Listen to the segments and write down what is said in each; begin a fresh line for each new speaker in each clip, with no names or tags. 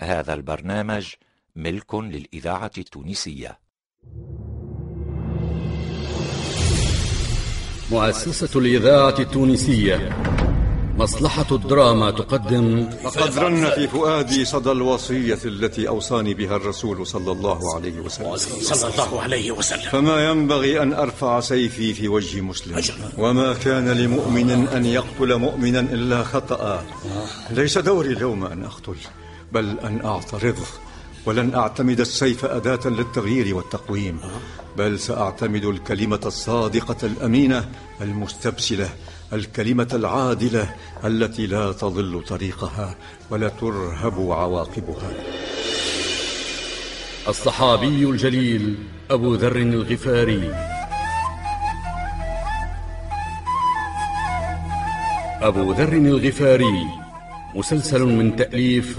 هذا البرنامج ملك للإذاعة التونسية.
مؤسسة الإذاعة التونسية. مصلحة الدراما تقدم
لقد رن في فؤادي صدى الوصية التي أوصاني بها الرسول صلى الله عليه وسلم.
صلى الله عليه وسلم.
فما ينبغي أن أرفع سيفي في وجه مسلم. وما كان لمؤمن أن يقتل مؤمنا إلا خطأ. ليس دوري اليوم أن أقتل. بل أن أعترض ولن أعتمد السيف أداة للتغيير والتقويم بل سأعتمد الكلمة الصادقة الأمينة المستبسلة الكلمة العادلة التي لا تضل طريقها ولا ترهب عواقبها.
الصحابي الجليل أبو ذر الغفاري. أبو ذر الغفاري مسلسل من تأليف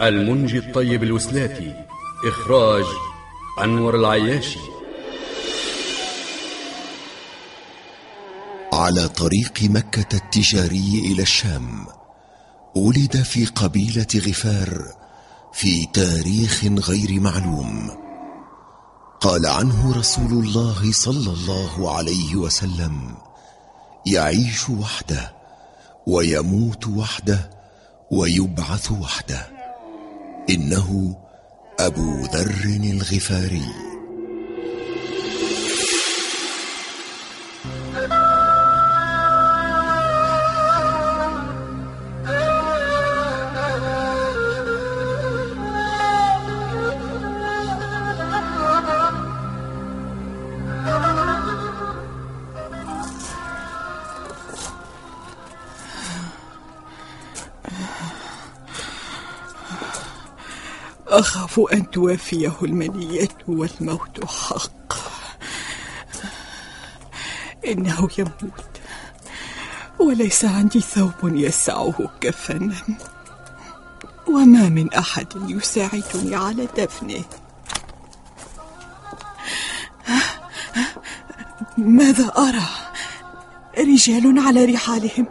المنجي الطيب الوسلاتي إخراج أنور العياشي.
على طريق مكة التجاري إلى الشام ولد في قبيلة غفار في تاريخ غير معلوم. قال عنه رسول الله صلى الله عليه وسلم يعيش وحده ويموت وحده ويبعث وحده. إنه أبو ذر الغفاري.
أخاف أن توافيه المنية والموت حق. إنه يموت. وليس عندي ثوب يسعه كفنا. وما من أحد يساعدني على دفنه. ماذا أرى؟ رجال على رحالهم.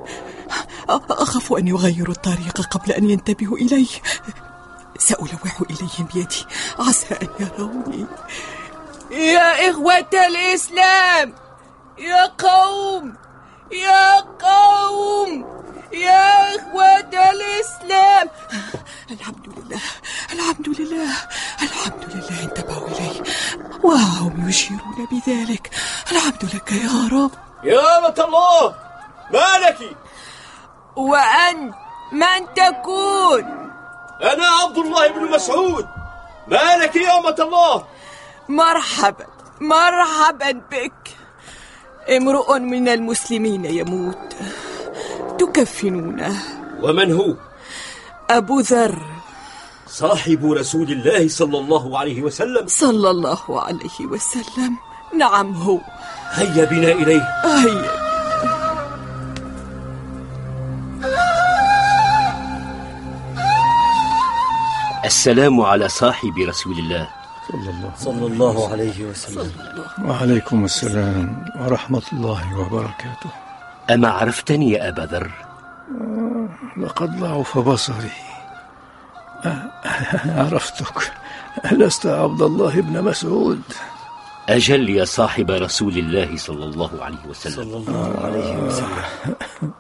أخاف أن يغيروا الطريق قبل أن ينتبهوا إلي سألوح إليهم بيدي. عسى أن يروني.
يا إخوة الإسلام! يا قوم! يا قوم! يا إخوة الإسلام!
الحمد لله. الحمد لله. الحمد لله. انتبهوا إلي وهم يشيرون بذلك. الحمد لك يا رب.
يا الله! ما لك
وأنت من تكون.
أنا عبد الله بن مسعود. ما لك يا أمة الله؟
مرحبا مرحبا بك. امرؤ من المسلمين يموت. تكفنونه
ومن هو؟
أبو ذر.
صاحب رسول الله صلى الله عليه وسلم.
صلى الله عليه وسلم. نعم هو.
هيا بنا إليه.
هيا
السلام على صاحب رسول الله.
صلى الله
صلى الله عليه وسلم.
وعليكم السلام ورحمة الله وبركاته.
أما عرفتني يا أبا ذر؟
لقد ضعف بصري. عرفتك. لست عبد الله بن مسعود.
أجل يا صاحب رسول الله صلى الله عليه وسلم. صلى الله عليه وسلم.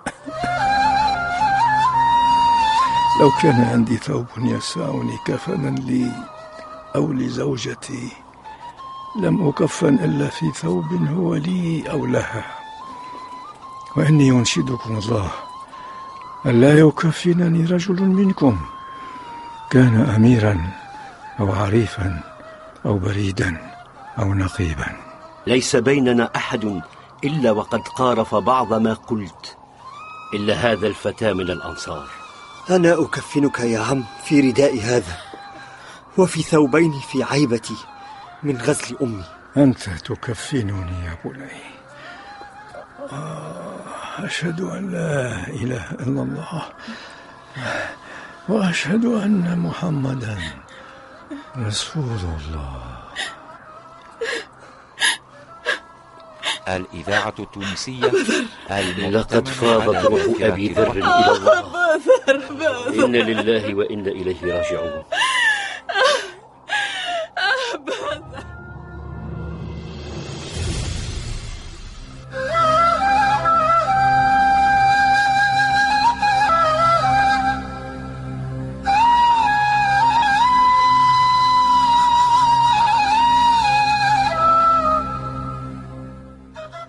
لو كان عندي ثوب يسعني كفنا لي أو لزوجتي لم أكفن إلا في ثوب هو لي أو لها. وإني أنشدكم الله ألا يكفنني رجل منكم؟ كان أميرا أو عريفا أو بريدا أو نقيبا.
ليس بيننا أحد إلا وقد قارف بعض ما قلت إلا هذا الفتى من الأنصار.
أنا أكفنك يا عم في رداء هذا وفي ثوبين في عيبتي من غزل أمي.
أنت تكفنني يا بني آه، أشهد أن لا إله إلا الله. وأشهد أن محمدا رسول الله.
الإذاعة التونسية
لقد فاضت روح أبي ذر إلى الله.
أبا ذر
إنا لله وإنا إليه راجعون.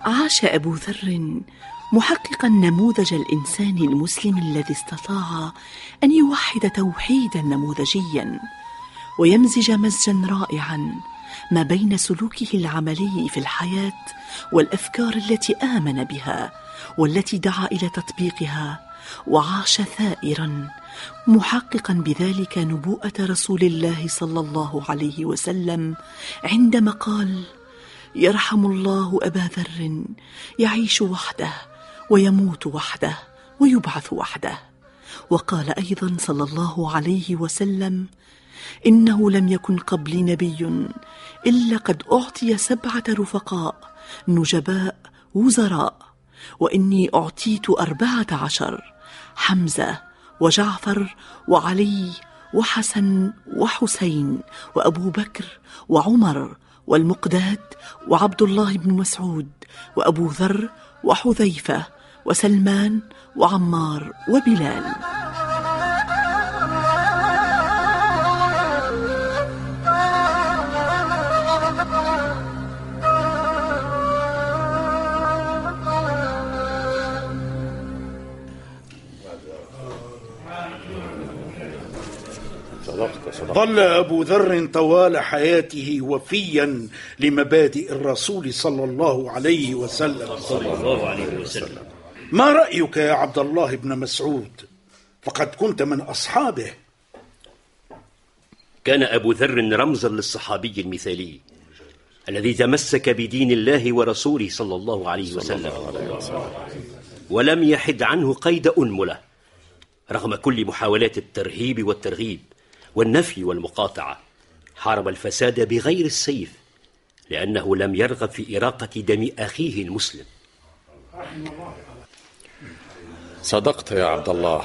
عاش أبو ذر محققا نموذج الإنسان المسلم الذي استطاع أن يوحد توحيدا نموذجيا ويمزج مزجا رائعا ما بين سلوكه العملي في الحياة والأفكار التي آمن بها والتي دعا إلى تطبيقها وعاش ثائرا محققا بذلك نبوءة رسول الله صلى الله عليه وسلم عندما قال يرحم الله أبا ذر يعيش وحده ويموت وحده ويبعث وحده. وقال أيضا صلى الله عليه وسلم إنه لم يكن قبلي نبي إلا قد أعطي سبعة رفقاء نجباء وزراء وإني أعطيت أربعة عشر حمزة وجعفر وعلي وحسن وحسين وأبو بكر وعمر والمقداد وعبد الله بن مسعود وأبو ذر وحذيفة وسلمان وعمار وبلال.
ظل أبو ذر طوال حياته وفيا لمبادئ الرسول صلى الله عليه وسلم.
صلى الله عليه وسلم.
ما رأيك يا عبد الله بن مسعود؟ فقد كنت من أصحابه.
كان أبو ذر رمزا للصحابي المثالي الذي تمسك بدين الله ورسوله صلى الله عليه وسلم. ولم يحد عنه قيد أنملة رغم كل محاولات الترهيب والترغيب والنفي والمقاطعة. حارب الفساد بغير السيف لأنه لم يرغب في إراقة دم أخيه المسلم.
صدقت يا عبد الله.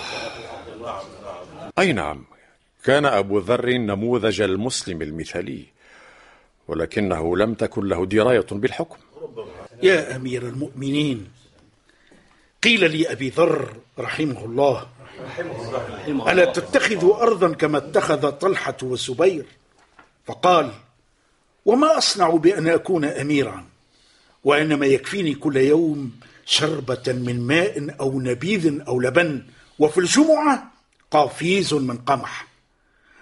أي نعم كان أبو ذر نموذج المسلم المثالي ولكنه لم تكن له دراية بالحكم.
يا أمير المؤمنين قيل لي أبي ذر رحمه الله ألا تتخذ أرضا كما اتخذ طلحة وسبير؟ فقال وما أصنع بأن أكون أميرا وإنما يكفيني كل يوم شربة من ماء أو نبيذ أو لبن وفي الجمعة قافيز من قمح.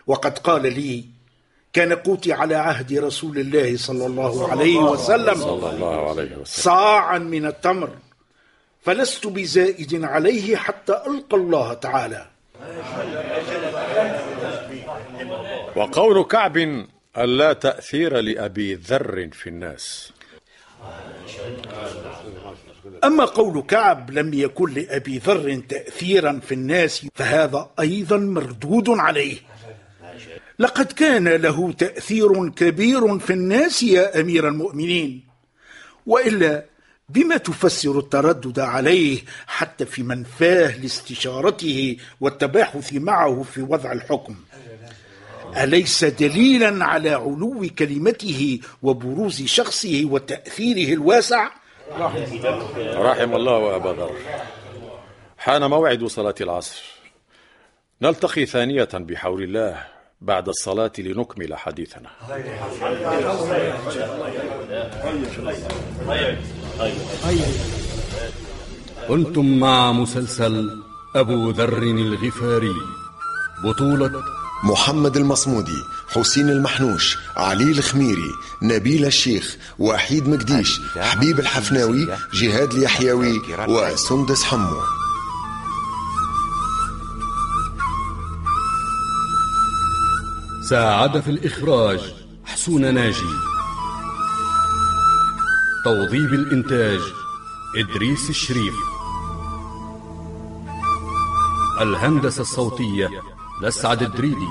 وقد قال لي كان قوتي على عهد رسول الله صلى الله عليه وسلم
صلى الله عليه وسلم.
صاعا من التمر فلست بزائد عليه حتى ألقى الله تعالى.
وقول كعب ألا تأثير لأبي ذر في الناس.
أما قول كعب لم يكن لأبي ذر تأثيرا في الناس فهذا أيضا مردود عليه. لقد كان له تأثير كبير في الناس يا أمير المؤمنين وإلا بما تفسر التردد عليه حتى في منفاه لاستشارته والتباحث معه في وضع الحكم؟ أليس دليلا على علو كلمته وبروز شخصه وتأثيره الواسع؟
رحم الله أبا ذر. حان موعد صلاة العصر. نلتقي ثانية بحول الله بعد الصلاة لنكمل حديثنا.
كنتم مع مسلسل أبو ذر الغفاري بطولة
محمد المصمودي حسين المحنوش علي الخميري نبيل الشيخ وحيد مقديش حبيب الحفناوي جهاد اليحيوي وسندس حمو.
ساعد في الإخراج حسون ناجي. توظيب الإنتاج إدريس الشريف. الهندسة الصوتية لسعد الدريدي.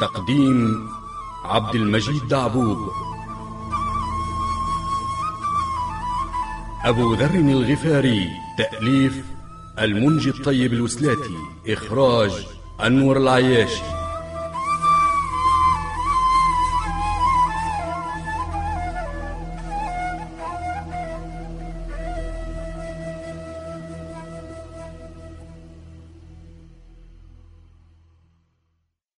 تقديم عبد المجيد دعبوب أبو ذر الغفاري تأليف المنجي الطيب الوسلاتي إخراج أنور العياشي.